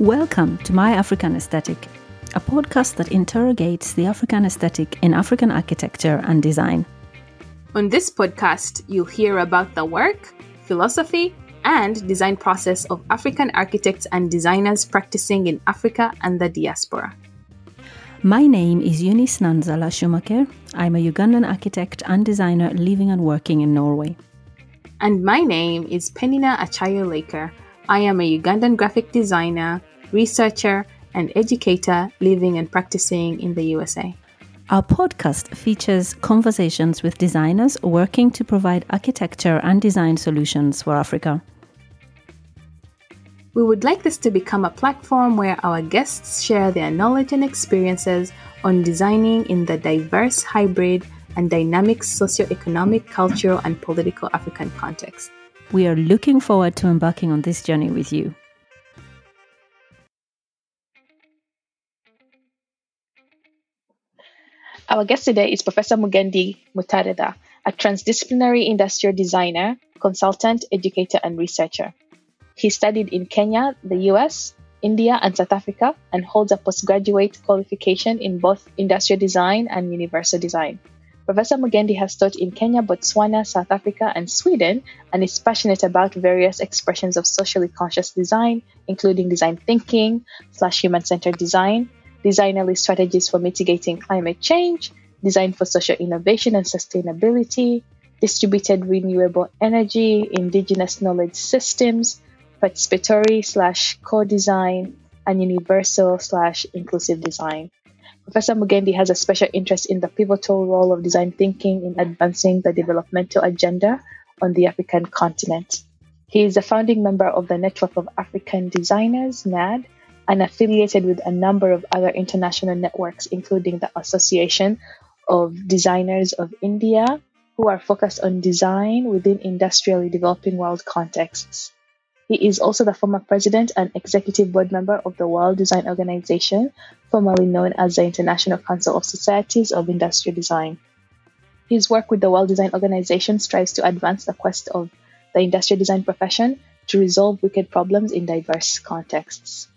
Welcome to My African Aesthetic, a podcast that interrogates the African aesthetic in African architecture and design. On this podcast, you'll hear about the work, philosophy, and design process of African architects and designers practicing in Africa and the diaspora. My name is Eunice Nanzala Schumacher. I'm a Ugandan architect and designer living and working in Norway. And my name is Penina Achayo Laker. I am a Ugandan graphic designer, researcher, and educator living and practicing in the USA. Our podcast features conversations with designers working to provide architecture and design solutions for Africa. We would like this to become a platform where our guests share their knowledge and experiences on designing in the diverse, hybrid, and dynamic socio-economic, cultural, and political African context. We are looking forward to embarking on this journey with you. Our guest today is Professor Mugendi M'Rithaa, a transdisciplinary industrial designer, consultant, educator, and researcher. He studied in Kenya, the US, India, and South Africa, and holds a postgraduate qualification in both industrial design and universal design. Professor Mugendi has taught in Kenya, Botswana, South Africa, and Sweden, and is passionate about various expressions of socially conscious design, including design thinking slash human-centered design, designerly strategies for mitigating climate change, design for social innovation and sustainability, distributed renewable energy, indigenous knowledge systems, participatory slash co-design, and universal slash inclusive design. Professor Mugendi has a special interest in the pivotal role of design thinking in advancing the developmental agenda on the African continent. He is a founding member of the Network of African Designers, NAD, and affiliated with a number of other international networks, including the Association of Designers of India, who are focused on design within industrially developing world contexts. He is also the former president and executive board member of the World Design Organization, formerly known as the International Council of Societies of Industrial Design. His work with the World Design Organization strives to advance the quest of the industrial design profession to resolve wicked problems in diverse contexts.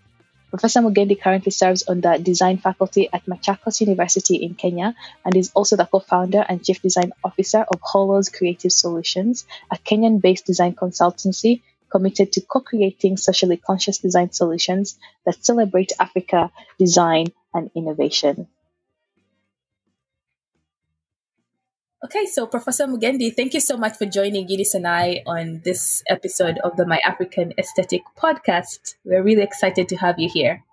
Professor Mugendi currently serves on the design faculty at Machakos University in Kenya and is also the co founder and chief design officer of Holos Creative Solutions, a Kenyan based design consultancy committed to co creating socially conscious design solutions that celebrate Africa, design, and innovation. Okay, so Professor Mugendi, thank you so much for joining Eunice and I on this episode of the My African Aesthetic podcast. We're really excited to have you here.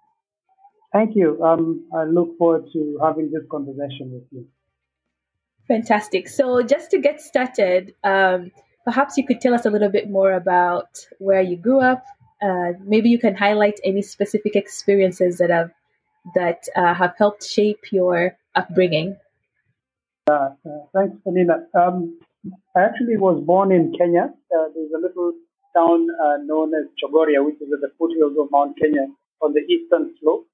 Thank you. Um, I look forward to having this conversation with you. Fantastic. So, just to get started, um, perhaps you could tell us a little bit more about where you grew up. Uh, maybe you can highlight any specific experiences that have that uh, have helped shape your upbringing. Uh, thanks, Penina. Um, I actually was born in Kenya. Uh, there's a little town uh, known as Chogoria, which is at the foothills of Mount Kenya on the eastern slope.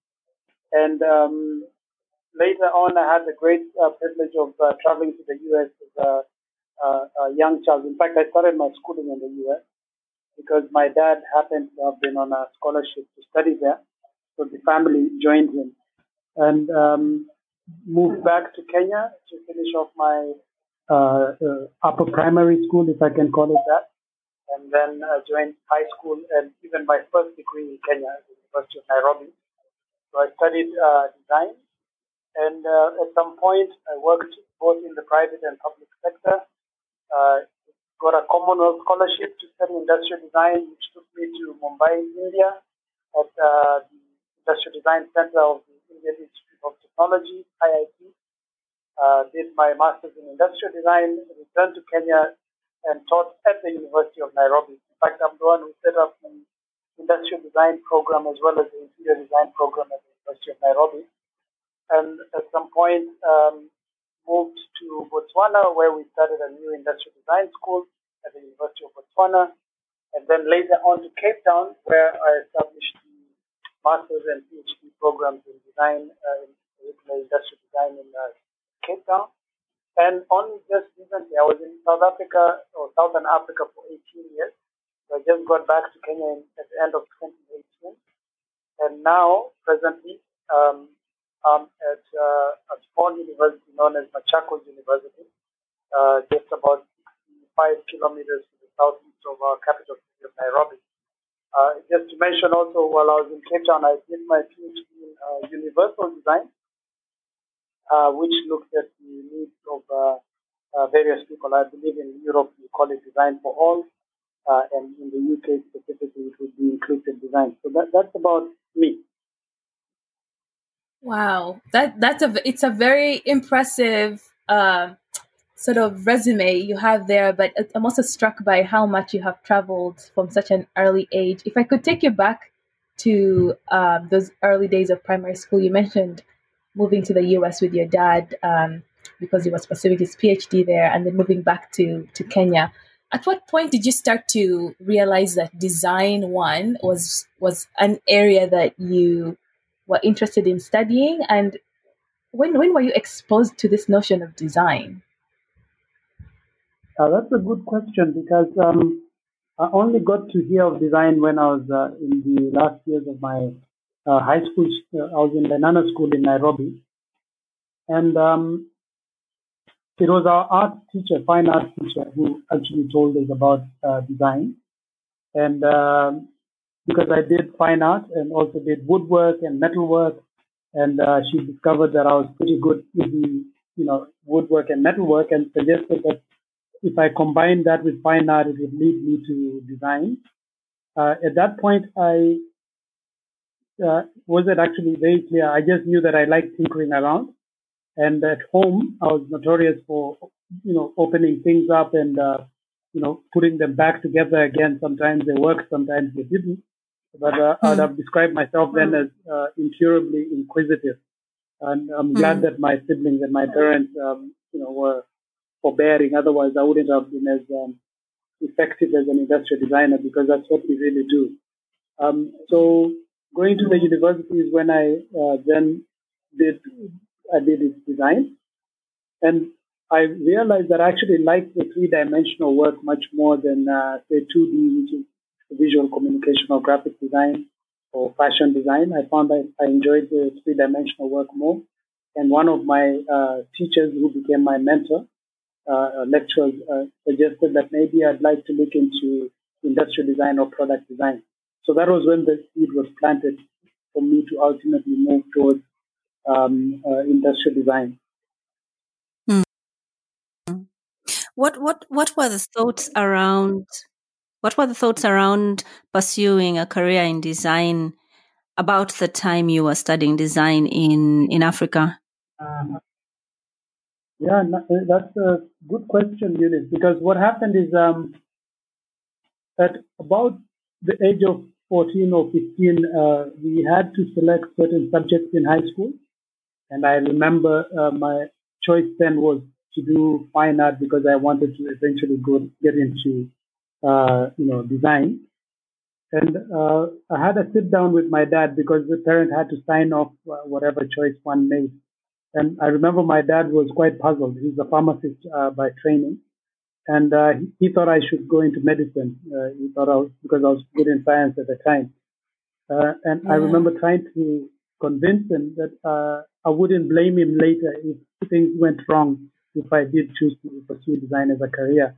And um, later on, I had the great uh, privilege of uh, traveling to the U.S. as a, a, young child. In fact, I started my schooling in the U.S. because my dad happened to have been on a scholarship to study there. So the family joined him. And um, moved back to Kenya to finish off my uh, uh, upper primary school, if I can call it that, and then uh, joined high school and even my first degree in Kenya the University of Nairobi. So I studied uh, design, and uh, at some point I worked both in the private and public sector. Uh, got a Commonwealth scholarship to study industrial design, which took me to Mumbai, India, at the Industrial Design Center of the Indian Institute of Technology, IIT. Uh, did my master's in industrial design, returned to Kenya, and taught at the University of Nairobi. In fact, I'm the one who set up the industrial design program as well as the interior design program at the University of Nairobi. And at some point, um, moved to Botswana, where we started a new industrial design school at the University of Botswana, and then later on to Cape Town, where I established the master's and PhD programs in design, uh, in industrial design in uh, Cape Town. And only just recently, I was in South Africa or Southern Africa for 18 years. So I just got back to Kenya in, at the end of 2018. And now, presently, um, I'm at uh, a small university known as Machakos University, uh, just about 65 kilometers to the southeast of our capital city of Nairobi. Uh, just to mention also, while I was in Cape Town, I did my PhD in uh, universal design, uh, which looked at the needs of uh, uh, various people. I believe in Europe we call it design for all, uh, and in the UK specifically it would be inclusive design. So that, that's about me. Wow, that that's a it's a very impressive uh, sort of resume you have there. But I'm also struck by how much you have traveled from such an early age. If I could take you back to um, those early days of primary school, you mentioned moving to the US with your dad um, because he was pursuing his PhD there, and then moving back to to Kenya. At what point did you start to realize that design one was was an area that you were interested in studying, and when when were you exposed to this notion of design? Uh, that's a good question because um, I only got to hear of design when I was uh, in the last years of my uh, high school. Uh, I was in Lenana School in Nairobi, and um, it was our art teacher, fine art teacher, who actually told us about uh, design. And um, because I did fine art and also did woodwork and metalwork, and uh, she discovered that I was pretty good with the, you know, woodwork and metalwork, and suggested that if I combined that with fine art, it would lead me to design. Uh, at that point, I uh, wasn't actually very clear. I just knew that I liked tinkering around. And at home, I was notorious for, you know, opening things up and, uh, you know, putting them back together again. Sometimes they worked, sometimes they didn't. But uh, mm. I would have described myself then as uh, incurably inquisitive. And I'm glad mm. that my siblings and my parents, um, you know, were forbearing. Otherwise, I wouldn't have been as um, effective as an industrial designer because that's what we really do. Um, so going to the university is when I uh, then did I did its design, and I realized that I actually like the three dimensional work much more than uh, say 2D, which is visual communication or graphic design or fashion design. I found that I enjoyed the three dimensional work more. And one of my uh, teachers who became my mentor, uh, lecturers, uh, suggested that maybe I'd like to look into industrial design or product design. So that was when the seed was planted for me to ultimately move towards um, uh, industrial design. Hmm. What what what were the thoughts around? What were the thoughts around pursuing a career in design about the time you were studying design in in Africa? Uh, yeah, that's a good question, Eunice, because what happened is um, at about the age of 14 or 15, uh, we had to select certain subjects in high school. And I remember uh, my choice then was to do fine art because I wanted to eventually go get into, uh, you know, design. And uh, I had a sit down with my dad because the parent had to sign off uh, whatever choice one made. And I remember my dad was quite puzzled. He's a pharmacist uh, by training. And he, he, thought I should go into medicine. he thought I was, because I was good in science at the time. and yeah. I remember trying to convince him that I wouldn't blame him later if things went wrong if I did choose to pursue design as a career.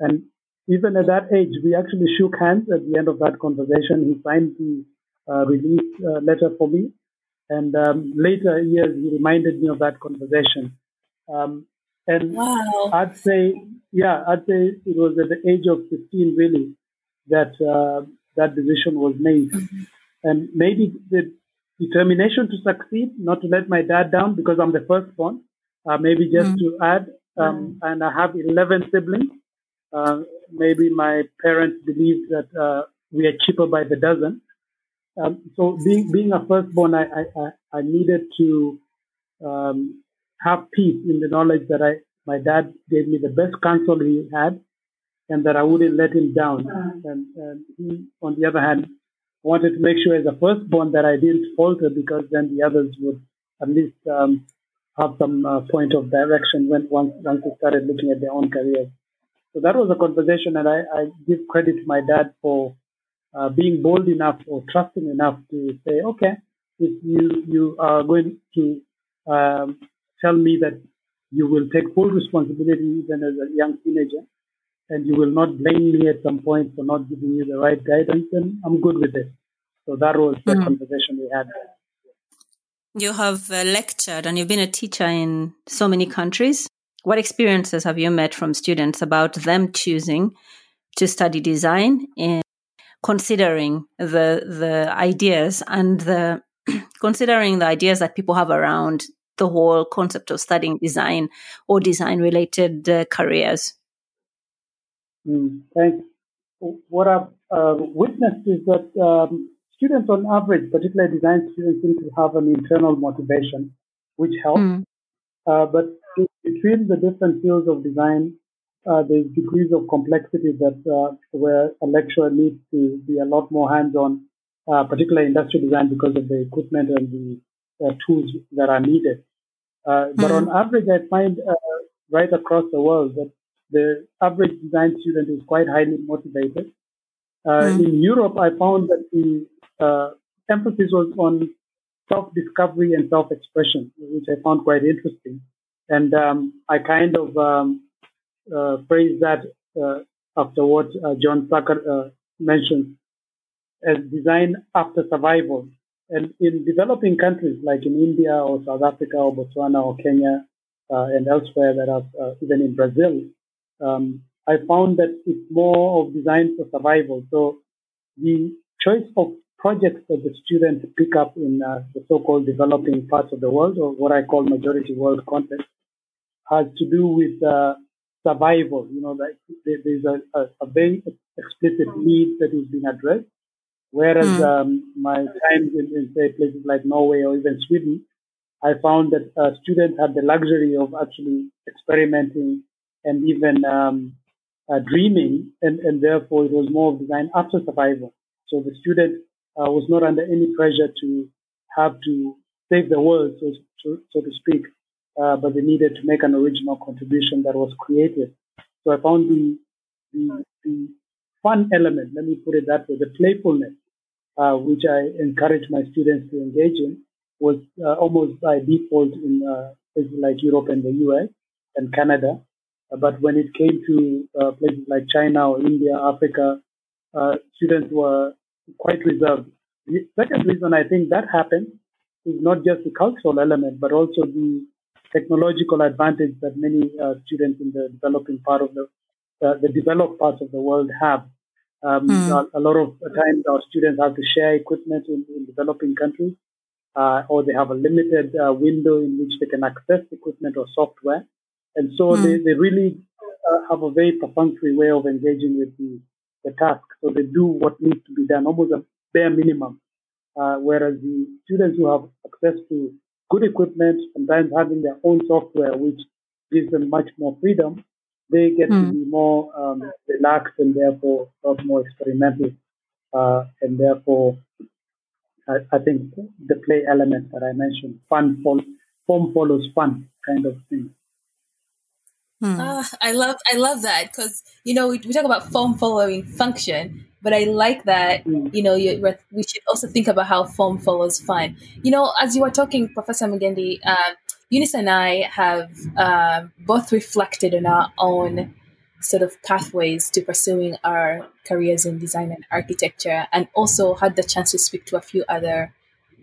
And even at that age, we actually shook hands at the end of that conversation. He signed the uh, release uh, letter for me. And um, later years, he reminded me of that conversation. Um, and wow. I'd say, yeah, I'd say it was at the age of 15, really, that uh, that decision was made. Mm-hmm. And maybe the determination to succeed, not to let my dad down because I'm the firstborn. Uh, maybe just mm. to add, um, mm. and I have 11 siblings. Uh, maybe my parents believed that uh, we are cheaper by the dozen. Um, so being being a firstborn, I I, I needed to um, have peace in the knowledge that I my dad gave me the best counsel he had, and that I wouldn't let him down. And, and he, on the other hand, wanted to make sure as a firstborn that I didn't falter because then the others would at least um, have some uh, point of direction when once once they started looking at their own careers. So that was a conversation, and I, I give credit to my dad for uh, being bold enough or trusting enough to say, okay, if you you are going to um, tell me that you will take full responsibility even as a young teenager, and you will not blame me at some point for not giving you the right guidance, then I'm good with it. So that was the mm-hmm. conversation we had. You have uh, lectured and you've been a teacher in so many countries. What experiences have you met from students about them choosing to study design and considering the the ideas and the considering the ideas that people have around the whole concept of studying design or design related uh, careers? Mm, thanks. What I've uh, witnessed is that um, students, on average, particularly design students, seem to have an internal motivation, which helps. Mm. Uh, but between the different fields of design, uh, there's degrees of complexity that uh, where a lecturer needs to be a lot more hands-on, uh, particularly industrial design because of the equipment and the uh, tools that are needed. Mm. But on average, I find right across the world that the average design student is quite highly motivated. Mm. In Europe, I found that the emphasis was on self-discovery and self-expression, which I found quite interesting. And um, I kind of um, uh, phrase that uh, after what uh, John Sacher uh, mentioned as design after survival. And in developing countries like in India or South Africa or Botswana or Kenya uh, and elsewhere that are uh, even in Brazil, um, I found that it's more of design for survival. So the choice of projects that the students pick up in the so-called developing parts of the world or what I call majority world context has to do with uh, survival. You know, like there's a, a, a, very explicit need that is being addressed. Whereas mm. um, my times in, in, say places like Norway or even Sweden, I found that uh, students had the luxury of actually experimenting and even um, uh, dreaming, and, and therefore it was more of design after survival. So the student uh, was not under any pressure to have to save the world, so, so, so to speak, uh, but they needed to make an original contribution that was creative. So I found the, the, the fun element, let me put it that way, the playfulness, uh, which I encourage my students to engage in, was uh, almost by default in uh, places like Europe and the US and Canada. Uh, but when it came to uh, places like China or India, Africa, students were quite reserved. The second reason I think that happened is not just the cultural element, but also the technological advantage that many uh, students in the developing part of the uh, the developed parts of the world have. Um, mm. a, a, lot of times, our students have to share equipment in, in developing countries, uh, or they have a limited uh, window in which they can access equipment or software, and so mm. they, they really uh, have a very perfunctory way of engaging with the, the task. So they do what needs to be done, almost a bare minimum. Uh, whereas the students who have access to good equipment, sometimes having their own software, which gives them much more freedom, they get mm. to hmm. be more um, relaxed and therefore a lot more experimental. Uh, and therefore, I, I, think the play element that I mentioned, fun fo- form follows fun kind of thing. Hmm. Uh, I love I love that because you know we, we talk about form following function, but I like that, you know, you, we should also think about how form follows fun. You know, as you were talking, Professor Mugendi, uh, Eunice and I have uh, both reflected on our own sort of pathways to pursuing our careers in design and architecture, and also had the chance to speak to a few other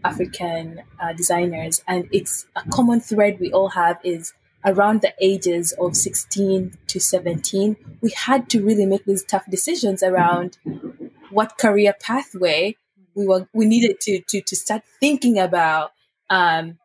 African uh, designers. And it's a common thread we all have is around the ages of 16 to 17, we had to really make these tough decisions around what career pathway we were we needed to to to start thinking about um,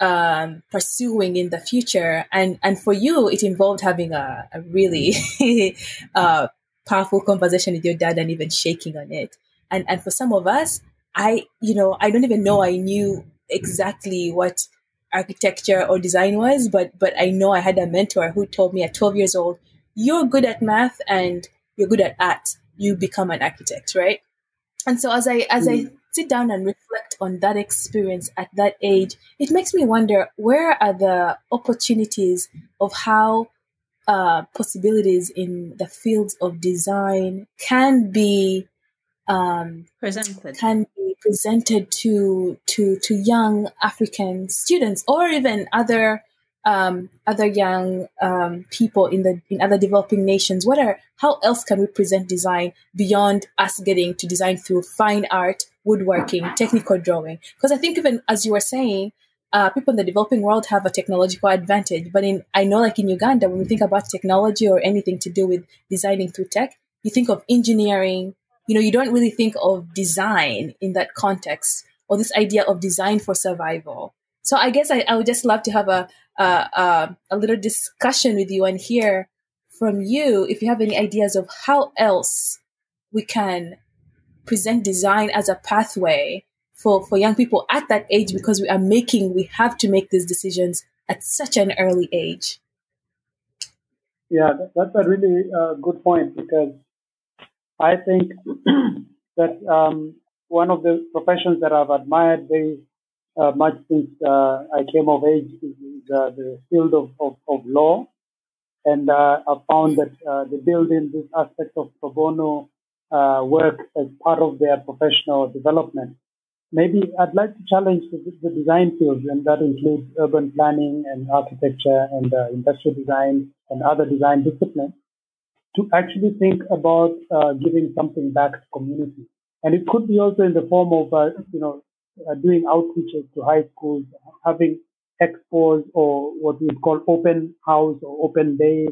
um, pursuing in the future. And and for you, it involved having a, a really uh, powerful conversation with your dad and even shaking on it. And and for some of us, I you know I don't even know I knew exactly what architecture or design was, but but I know I had a mentor who told me at 12 years old, you're good at math and you're good at art. You become an architect, right? and so as I as mm. I sit down and reflect on that experience at that age, it makes me wonder where are the opportunities of how uh, possibilities in the fields of design can be um, presented can be presented to to to young African students or even other um, other young um, people in the in other developing nations? What are how else can we present design beyond us getting to design through fine art, woodworking, technical drawing? Because I think even as you were saying, uh, people in the developing world have a technological advantage, but in I know like in Uganda, when we think about technology or anything to do with designing through tech, you think of engineering. You know, you don't really think of design in that context or this idea of design for survival. So I guess I, I would just love to have a, a, a little discussion with you and hear from you if you have any ideas of how else we can present design as a pathway for, for young people at that age because we are making, we have to make these decisions at such an early age. Yeah, that's a really uh, good point because I think that um, one of the professions that I've admired very uh, much since uh, I came of age is, uh, the field of, of, of law. And uh, I found that uh, they build in this aspect of pro bono uh, work as part of their professional development. Maybe I'd like to challenge the, the design fields, and that includes urban planning and architecture and industrial design and other design disciplines, to actually think about giving something back to community. And it could be also in the form of, you know, uh, doing outreaches to high schools, having expos or what we call open house or open day,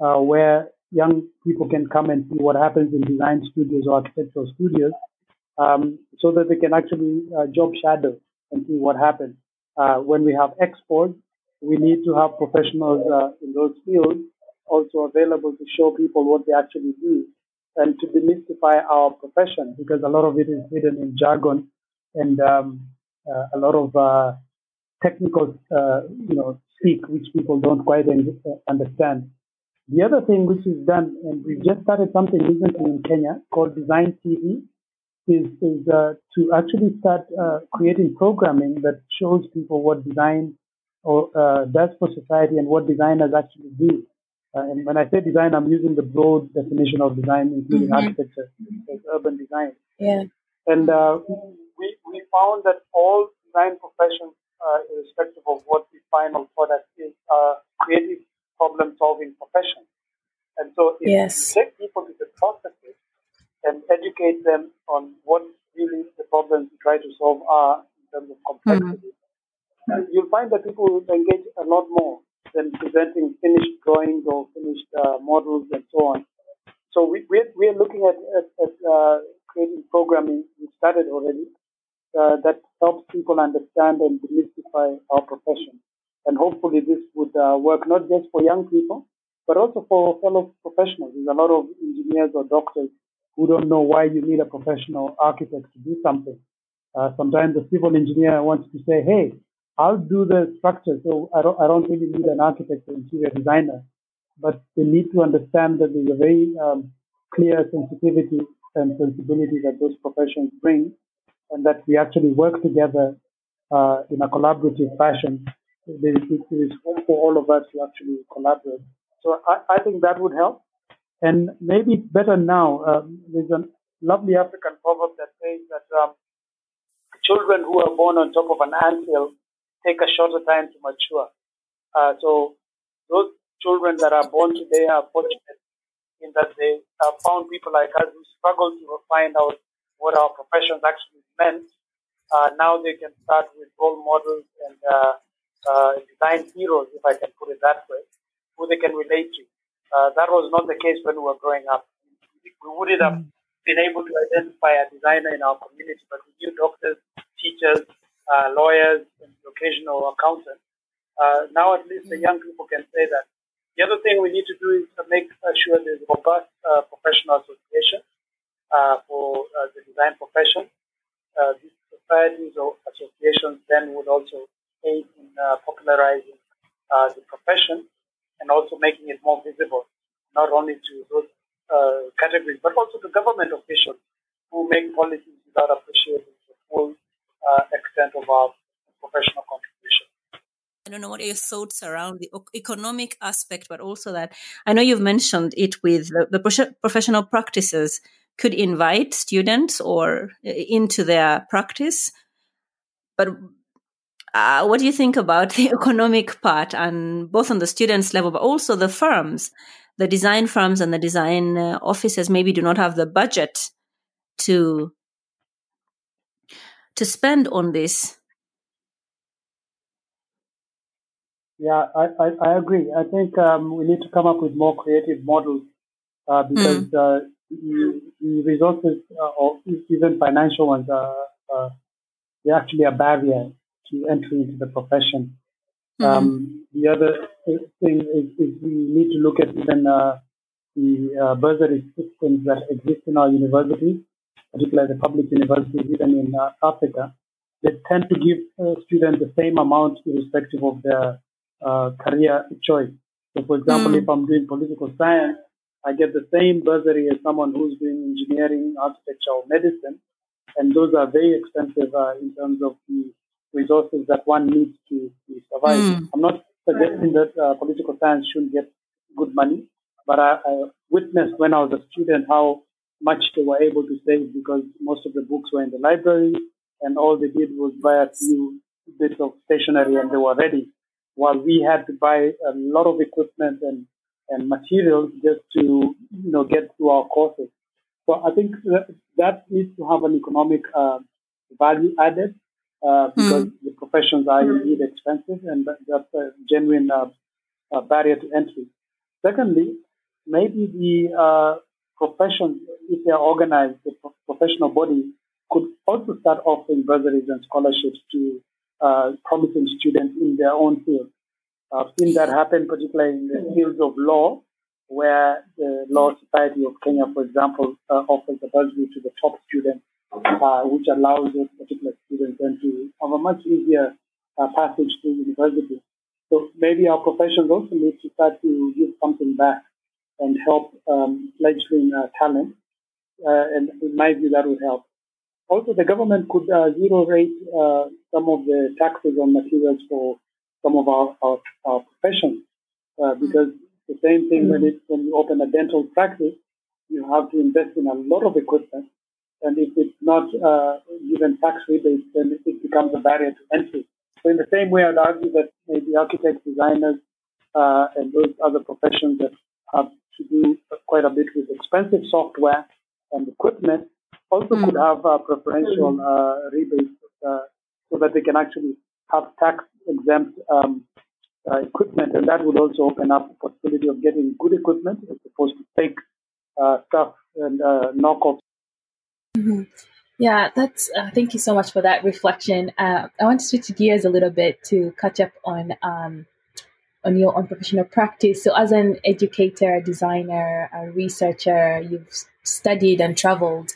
uh, where young people can come and see what happens in design studios or architectural studios, um, so that they can actually uh, job shadow and see what happens. Uh, when we have expos, we need to have professionals uh, in those fields also available to show people what they actually do and to demystify our profession because a lot of it is hidden in jargon and um, uh, a lot of uh, technical, uh, you know, speak which people don't quite understand. The other thing which is done, and we've just started something recently in Kenya called Design TV, is, is uh, to actually start uh, creating programming that shows people what design or, uh, does for society and what designers actually do. and when I say design, I'm using the broad definition of design, including mm-hmm. architecture, urban design. Yeah. And we, we found that all design professions, uh, irrespective of what the final product is, are creative problem solving professions. And so if yes. you take people to the processes and educate them on what really the problems you try to solve are in terms of complexity, mm-hmm. you'll find that people will engage a lot more than presenting finished drawings or finished uh, models and so on. So we, we're, we're looking at, at, at uh, creating programming. We started already uh, that helps people understand and demystify our profession. And hopefully this would uh, work not just for young people, but also for fellow professionals. There's a lot of engineers or doctors who don't know why you need a professional architect to do something. Uh, sometimes the civil engineer wants to say, hey, I'll do the structure, so I don't, I don't really need an architect or interior designer. But they need to understand that there's a very um, clear sensitivity and sensibility that those professions bring and that we actually work together uh, in a collaborative fashion. It is home for all of us to actually collaborate. So I, I think that would help. And maybe better now, um, there's a lovely African proverb that says that um, children who are born on top of an anthill take a shorter time to mature. Uh, so those children that are born today are fortunate in that they have found people like us who struggle to find out what our professions actually meant. Uh, now they can start with role models and uh, uh, design heroes, if I can put it that way, who they can relate to. Uh, that was not the case when we were growing up. We wouldn't have been able to identify a designer in our community, but we knew doctors, teachers, uh, lawyers, and occasional accountants. Uh, now at least the young people can say that. The other thing we need to do is to make sure there's robust professional association uh, for uh, the design profession. Uh, these societies or associations then would also aid in popularizing the profession and also making it more visible, not only to those categories, but also to government officials who make policies without appreciating the full uh, extent of our professional contribution. I don't know what are your thoughts around the economic aspect, but also that I know you've mentioned it with the, the professional practices could invite students or uh, into their practice. But uh, what do you think about the economic part, and both on the students' level, but also the firms, the design firms and the design uh, offices maybe do not have the budget to to spend on this. Yeah, I, I, I agree. I think um, we need to come up with more creative models uh, because mm. uh, the, the, resources uh, or even financial ones are uh, they actually a barrier to entry into the profession. Mm-hmm. Um, the other thing is, is, we need to look at even uh, the uh, bursary systems that exist in our universities, particularly the public universities, even in uh, Africa. They tend to give uh, students the same amount irrespective of their uh, career choice. So, for example, mm. if I'm doing political science, I get the same bursary as someone who's doing engineering, architecture, or medicine. And those are very expensive uh, in terms of the resources that one needs to, to survive. Mm. I'm not suggesting that uh, political science shouldn't get good money, but I, I, witnessed when I was a student how much they were able to save because most of the books were in the library and all they did was buy a few bits of stationery and they were ready. While we had to buy a lot of equipment and, and materials just to, you know, get through our courses. So I think that, that needs to have an economic uh, value added uh, because mm. the professions are indeed expensive and that's a genuine uh, barrier to entry. Secondly, maybe the uh, professions, if they are organized, the professional body could also start offering bursaries and scholarships to uh, promising students in their own field. I've seen that happen particularly in the fields of law, where the Law Society of Kenya, for example, uh, offers a bursary to the top students uh, which allows those particular students then to have a much easier uh, passage to university. So maybe our professions also need to start to give something back and help um, fledgling uh, talent. Uh, and in my view, that would help. Also, the government could uh, zero rate uh, some of the taxes on materials for some of our, our, our professions. because mm-hmm. the same thing mm-hmm. when, it, when you open a dental practice, you have to invest in a lot of equipment and if it's not uh, given tax rebates, then it becomes a barrier to entry. So in the same way, I'd argue that maybe architects, designers, uh, and those other professions that have to do quite a bit with expensive software and equipment also mm. could have uh, preferential uh, rebates uh, so that they can actually have tax exempt um, uh, equipment, and that would also open up the possibility of getting good equipment as opposed to fake stuff and knockoffs Mm-hmm. Yeah, that's. Uh, thank you so much for that reflection. Uh, I want to switch gears a little bit to catch up on um, on your own professional practice. So, as an educator, designer, a researcher, you've studied and traveled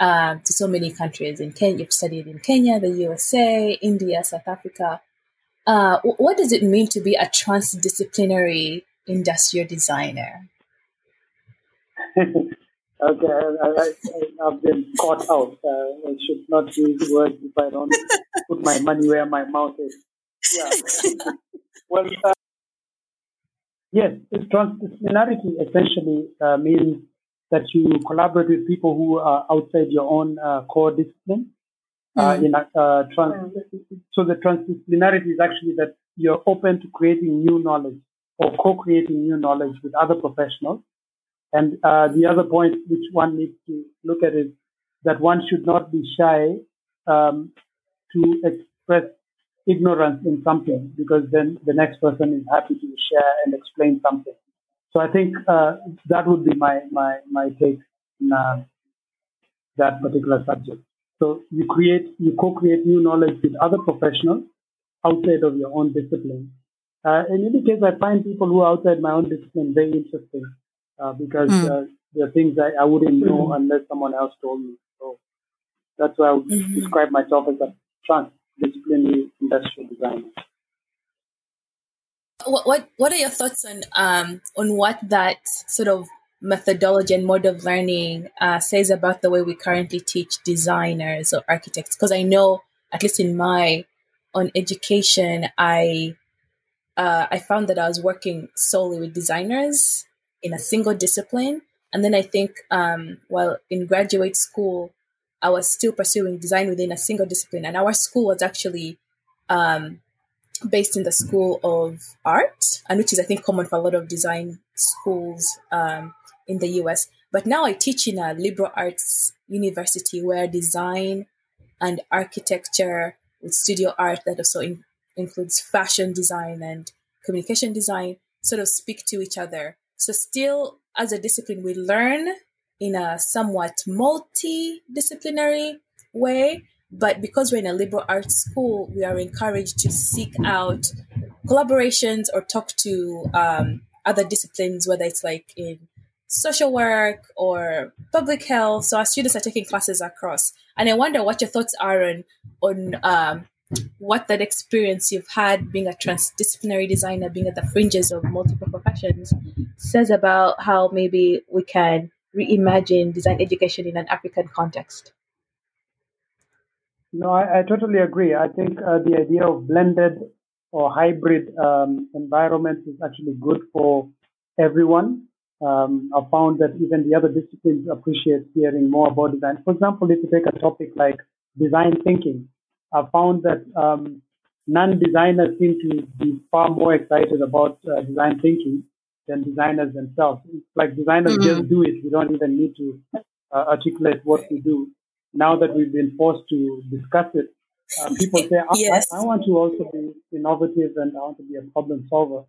uh, to so many countries. In Kenya, you've studied in Kenya, the USA, India, South Africa. Uh, what does it mean to be a transdisciplinary industrial designer? Okay, I, have been caught out. Uh, I should not use words if I don't put my money where my mouth is. Yeah. well, uh, yes, transdisciplinarity essentially uh, means that you collaborate with people who are outside your own uh, core discipline. Mm. in a, trans- so the transdisciplinarity is actually that you're open to creating new knowledge or co-creating new knowledge with other professionals and uh, the other point which one needs to look at is that one should not be shy um, to express ignorance in something because then the next person is happy to share and explain something. So I think uh, that would be my my my take in uh, that particular subject. So you create you co-create new knowledge with other professionals outside of your own discipline. Uh, in any case, I find people who are outside my own discipline very interesting uh, because mm. uh, there are things I, I wouldn't know mm. unless someone else told me. So that's why I would mm-hmm. describe myself as a transdisciplinary industrial designer. What, what what are your thoughts on um on what that sort of methodology and mode of learning uh, says about the way we currently teach designers or architects? Because I know, at least in my on education, I uh, I found that I was working solely with designers in a single discipline, and then I think um, while in graduate school, I was still pursuing design within a single discipline, and our school was actually um, based in the School of Art, and which is I think common for a lot of design schools um, in the US. But now I teach in a liberal arts university where design and architecture with studio art that also in, includes fashion design and communication design sort of speak to each other. So still as a discipline, we learn in a somewhat multidisciplinary way. But because we're in a liberal arts school, we are encouraged to seek out collaborations or talk to um, other disciplines, whether it's like in social work or public health. So our students are taking classes across. And I wonder what your thoughts are on on um, what that experience you've had being a transdisciplinary designer, being at the fringes of multiple professions, says about how maybe we can reimagine design education in an African context. No, I, I totally agree. I think uh, the idea of blended or hybrid um, environments is actually good for everyone. Um, I found that even the other disciplines appreciate hearing more about design. For example, if you take a topic like design thinking, I found that um, non-designers seem to be far more excited about uh, design thinking than designers themselves. It's like designers mm-hmm. just do it. We don't even need to uh, articulate what we do. Now that we've been forced to discuss it, uh, people say, I, yes. I, I, want to also be innovative and I want to be a problem solver.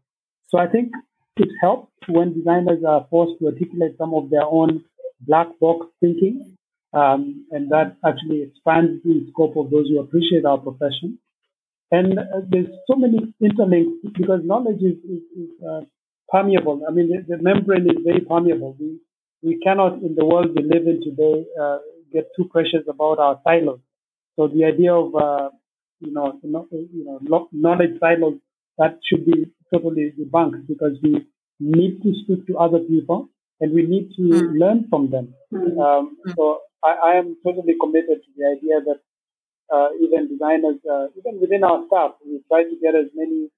So I think it helps when designers are forced to articulate some of their own black box thinking. Um, and that actually expands the scope of those who appreciate our profession. And uh, there's so many interlinks because knowledge is, is, is uh, permeable. I mean, the, the, membrane is very permeable. We, we cannot, in the world we live in today, uh, get too precious about our silos. So the idea of, uh, you know, you know, knowledge silos, that should be totally debunked because we need to speak to other people and we need to mm. learn from them. Mm. Um, mm. so I, I, am totally committed to the idea that uh, even designers, uh, even within our staff, we try to get as many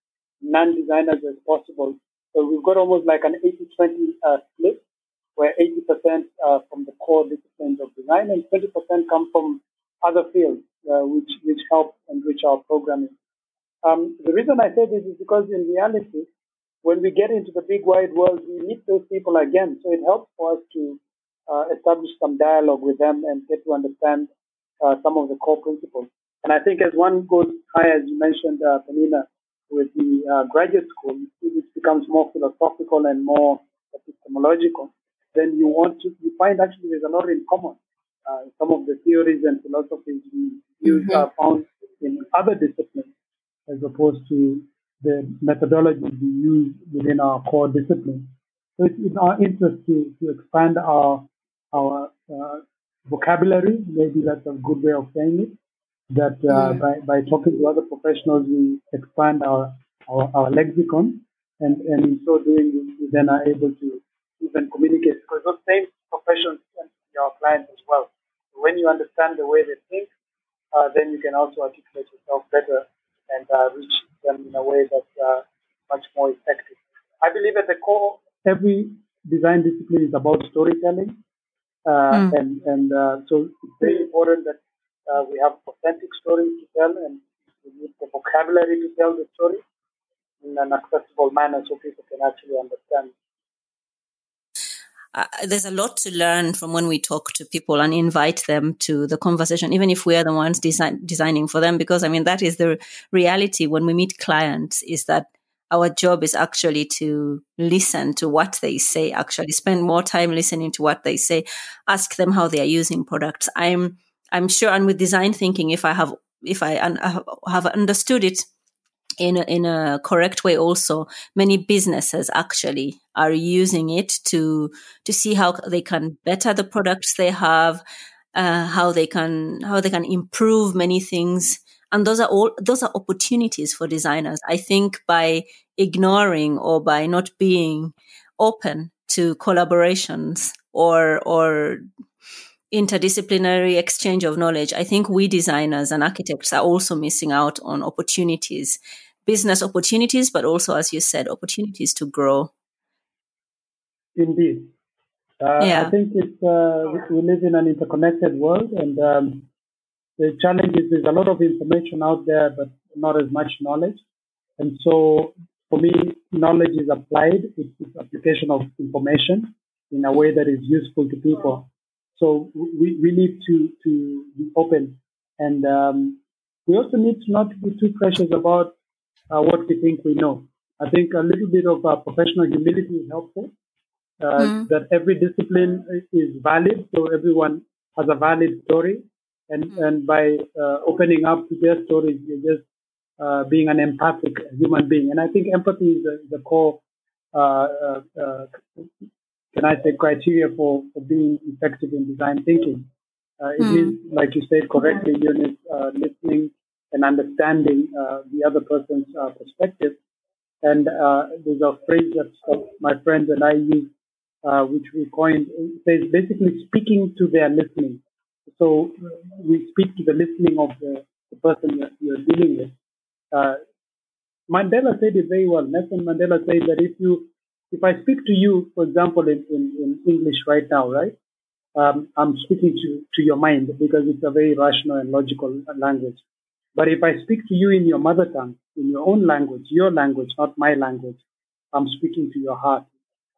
non-designers as possible so we've got almost like an 80-20 uh, split, where 80% uh, from the core disciplines of design and 20% come from other fields, uh, which which help enrich our programming. Um, the reason I say this is because in reality, when we get into the big wide world, we meet those people again. So it helps for us to uh, establish some dialogue with them and get to understand uh, some of the core principles. And I think as one goes higher, as you mentioned, uh, with the uh, graduate school, it becomes more philosophical and more epistemological, then you want to, you find actually there's a lot in common. Uh, some of the theories and philosophies we use mm-hmm. are found in other disciplines as opposed to the methodology we use within our core discipline. So it's in our interest to, to expand our, our uh, vocabulary. Maybe that's a good way of saying it that uh, mm. by, by talking to other professionals, we expand our, our, our lexicon. And, and in so doing, we then are able to even communicate because those same professions be our clients as well. So when you understand the way they think, uh, then you can also articulate yourself better and uh, reach them in a way that's uh, much more effective. I believe at the core, every design discipline is about storytelling. Uh, mm. And, and uh, so it's very important that uh, we have authentic stories to tell, and we need the vocabulary to tell the story in an accessible manner so people can actually understand. Uh, there's a lot to learn from when we talk to people and invite them to the conversation, even if we are the ones design, designing for them. Because I mean, that is the reality when we meet clients is that our job is actually to listen to what they say, actually spend more time listening to what they say, ask them how they are using products. I'm I'm sure, and with design thinking, if I have if I have understood it in a, in a correct way, also many businesses actually are using it to to see how they can better the products they have, uh, how they can how they can improve many things, and those are all those are opportunities for designers. I think by ignoring or by not being open to collaborations or or interdisciplinary exchange of knowledge. I think we designers and architects are also missing out on opportunities, business opportunities, but also, as you said, opportunities to grow. Indeed. Uh, yeah. I think it's, uh, we live in an interconnected world, and um, the challenge is there's a lot of information out there, but not as much knowledge. And so, for me, knowledge is applied, it's application of information in a way that is useful to people. So we, we need to, to be open. And um, we also need to not be too precious about uh, what we think we know. I think a little bit of uh, professional humility is helpful. Uh, mm. That every discipline is valid, so everyone has a valid story, and mm. and by uh, opening up to their stories, you're just uh, being an empathic human being. And I think empathy is the, the core uh, can I say, criteria for, for being effective in design thinking. Uh, it mm. means, like you said correctly, Eunice, uh, listening and understanding uh, the other person's uh, perspective. And uh, there's a phrase that my friends and I use, uh, which we coined, it says basically speaking to their listening. So we speak to the listening of the, the person you're, you're, dealing with. Mandela said it very well. Nelson Mandela said that if you if I speak to you, for example, in, in, in English right now, right? Um, I'm speaking to, to your mind because it's a very rational and logical language. But if I speak to you in your mother tongue, in your own language, your language, not my language, I'm speaking to your heart.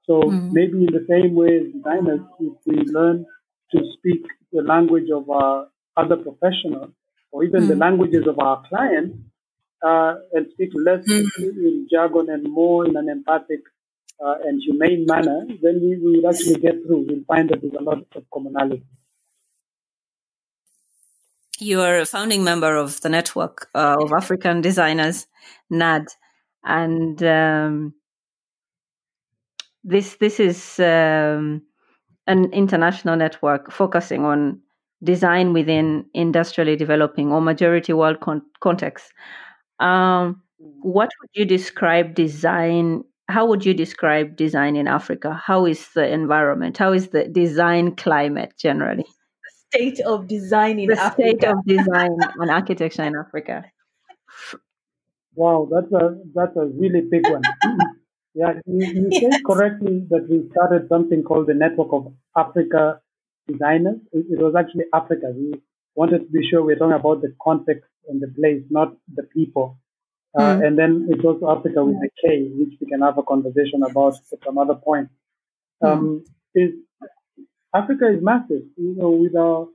So mm-hmm. maybe in the same way as designers, if we learn to speak the language of our other professionals or even mm-hmm. the languages of our clients uh, and speak less mm-hmm. in jargon and more in an empathic uh, and humane manner, then we will actually get through. We'll find that there's a lot of commonality. You are a founding member of the network uh, of African designers, NAD, and um, this this is um, an international network focusing on design within industrially developing or majority world con- contexts. Um, what would you describe design how would you describe design in Africa? How is the environment? How is the design climate generally? The state of design in the Africa. state of design and architecture in Africa. Wow, that's a that's a really big one. yeah, you, you yes. said correctly that we started something called the Network of Afrika Designers. It, it was actually Africa. We wanted to be sure we're talking about the context and the place, not the people. Uh, mm. And then it's also Africa with a K, which we can have a conversation about at some other point. Hmm. Um, mm. Is Africa is massive, you know, with our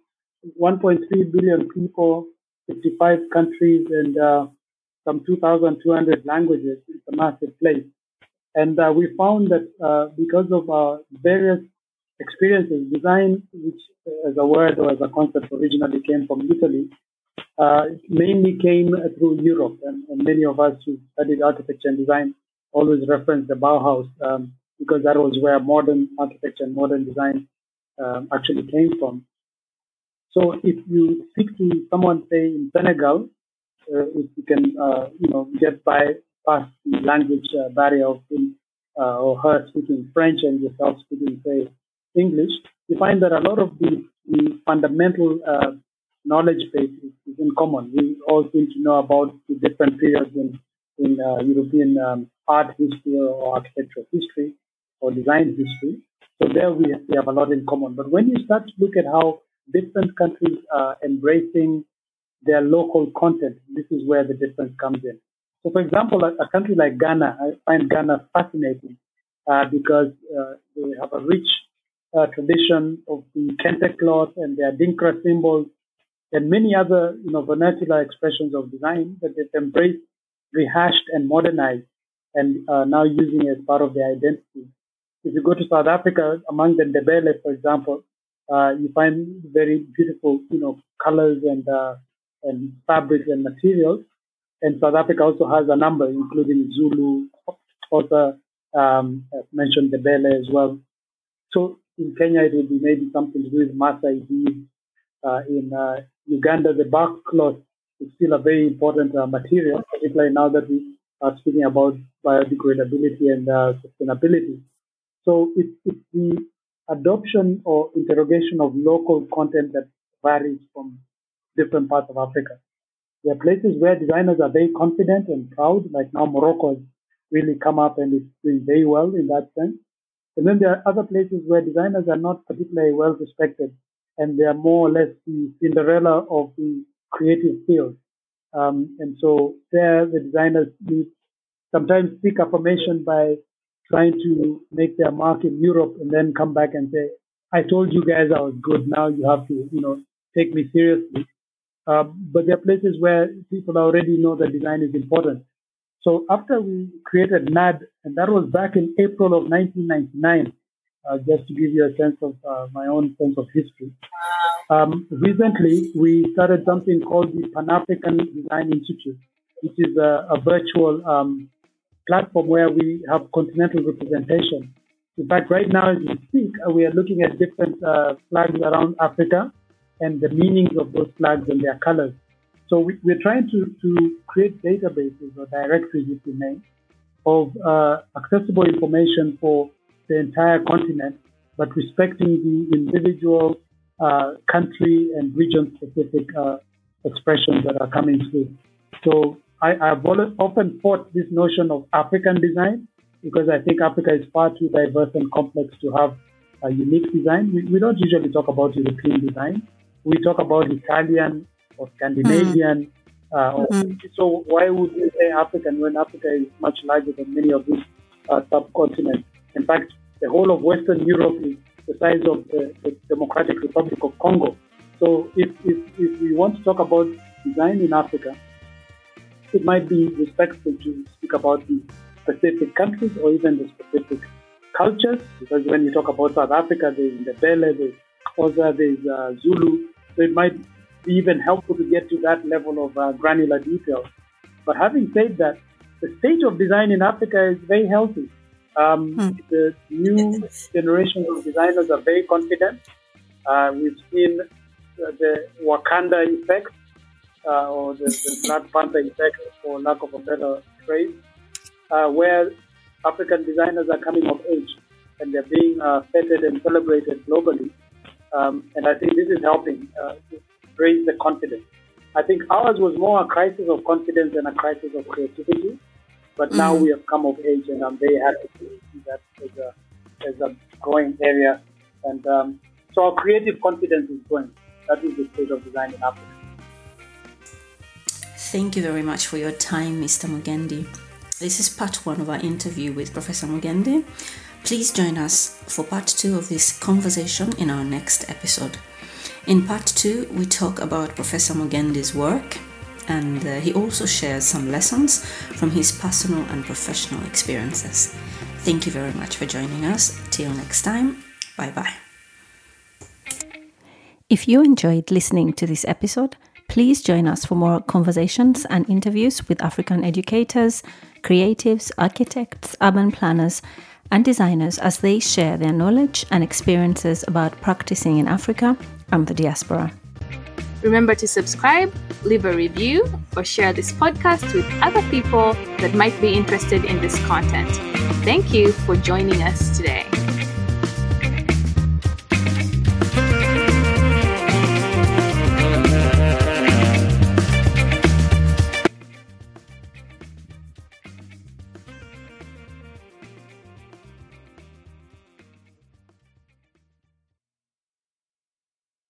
1.3 billion people, 55 countries, and uh, some 2,200 languages. It's a massive place. And uh, we found that uh, because of our various experiences, design, which as a word or as a concept originally came from Italy, uh, mainly came through Europe. And, and, many of us who studied architecture and design always reference the Bauhaus um, because that was where modern architecture and modern design um, actually came from. So if you speak to someone, say in Senegal, uh, if you can, uh, you know, get by past the language uh, barrier of him uh, or her speaking French and yourself speaking, say, English, you find that a lot of the, the fundamental uh, knowledge base is, is, in common. We all seem to know about the different periods in, in European um, art history or architectural history or design history. So there we have, we have a lot in common. But when you start to look at how different countries are embracing their local content, this is where the difference comes in. So, for example, a, a country like Ghana, I find Ghana fascinating uh, because uh, they have a rich uh, tradition of the kente cloth and their adinkra symbols and many other, you know, vernacular expressions of design that they've embraced, rehashed, and modernized, and uh, now using as part of their identity. If you go to South Africa, among the Ndebele, for example, uh, you find very beautiful, you know, colors and uh, and fabrics and materials. And South Africa also has a number, including Zulu, also um, mentioned Ndebele as well. So in Kenya, it would be maybe something to do with Maasai beads. Uh, in uh, Uganda, the bark cloth is still a very important uh, material, particularly now that we are speaking about biodegradability and uh, sustainability. So it's, it's the adoption or interrogation of local content that varies from different parts of Africa. There are places where designers are very confident and proud, like now Morocco has really come up and is doing very well in that sense. And then there are other places where designers are not particularly well respected and they are more or less the Cinderella of the creative field. Um, and so there the designers need sometimes seek affirmation by trying to make their mark in Europe and then come back and say, I told you guys I was good. Now you have to, you know, take me seriously. Um, but there are places where people already know that design is important. So after we created NAD, and that was back in April of 1999, uh, just to give you a sense of uh, my own sense of history. Um, recently, we started something called the Pan African Design Institute, which is a, a virtual um, platform where we have continental representation. In fact, right now as we speak, uh, we are looking at different uh, flags around Africa and the meanings of those flags and their colors. So we, are trying to, to create databases or directories, if you may, of uh, accessible information for the entire continent, but respecting the individual uh, country and region specific uh, expressions that are coming through. So I, have often fought this notion of African design because I think Africa is far too diverse and complex to have a unique design. We, we don't usually talk about European design. We talk about Italian, or Scandinavian. Mm. Uh, mm-hmm. So why would we say African when Africa is much larger than many of these uh, subcontinents? In fact, the whole of Western Europe is the size of the, the Democratic Republic of Congo. So if, if, if we want to talk about design in Africa, it might be respectful to speak about the specific countries or even the specific cultures, because when you talk about South Africa, there's Ndebele, there's Xhosa, there's uh, Zulu. So it might be even helpful to get to that level of uh, granular detail. But having said that, the state of design in Africa is very healthy. Um, hmm. The new generation of designers are very confident. Uh, we've seen uh, the Wakanda effect, uh, or the, the Black Panther effect, for lack of a better phrase, uh, where African designers are coming of age and they're being uh, feted and celebrated globally. Um, and I think this is helping raise the confidence. I think ours was more a crisis of confidence than a crisis of creativity. But mm-hmm. now we have come of age, and I'm very happy to see that as a, as a growing area. And um, so our creative confidence is growing. That is the state of design in Africa. Thank you very much for your time, Mr. Mugendi. This is part one of our interview with Professor Mugendi. Please join us for part two of this conversation in our next episode. In part two, we talk about Professor Mugendi's work, and uh, he also shares some lessons from his personal and professional experiences. Thank you very much for joining us. Till next time, bye bye. If you enjoyed listening to this episode, please join us for more conversations and interviews with African educators, creatives, architects, urban planners, and designers as they share their knowledge and experiences about practicing in Africa and the diaspora. Remember to subscribe, leave a review, or share this podcast with other people that might be interested in this content. Thank you for joining us today.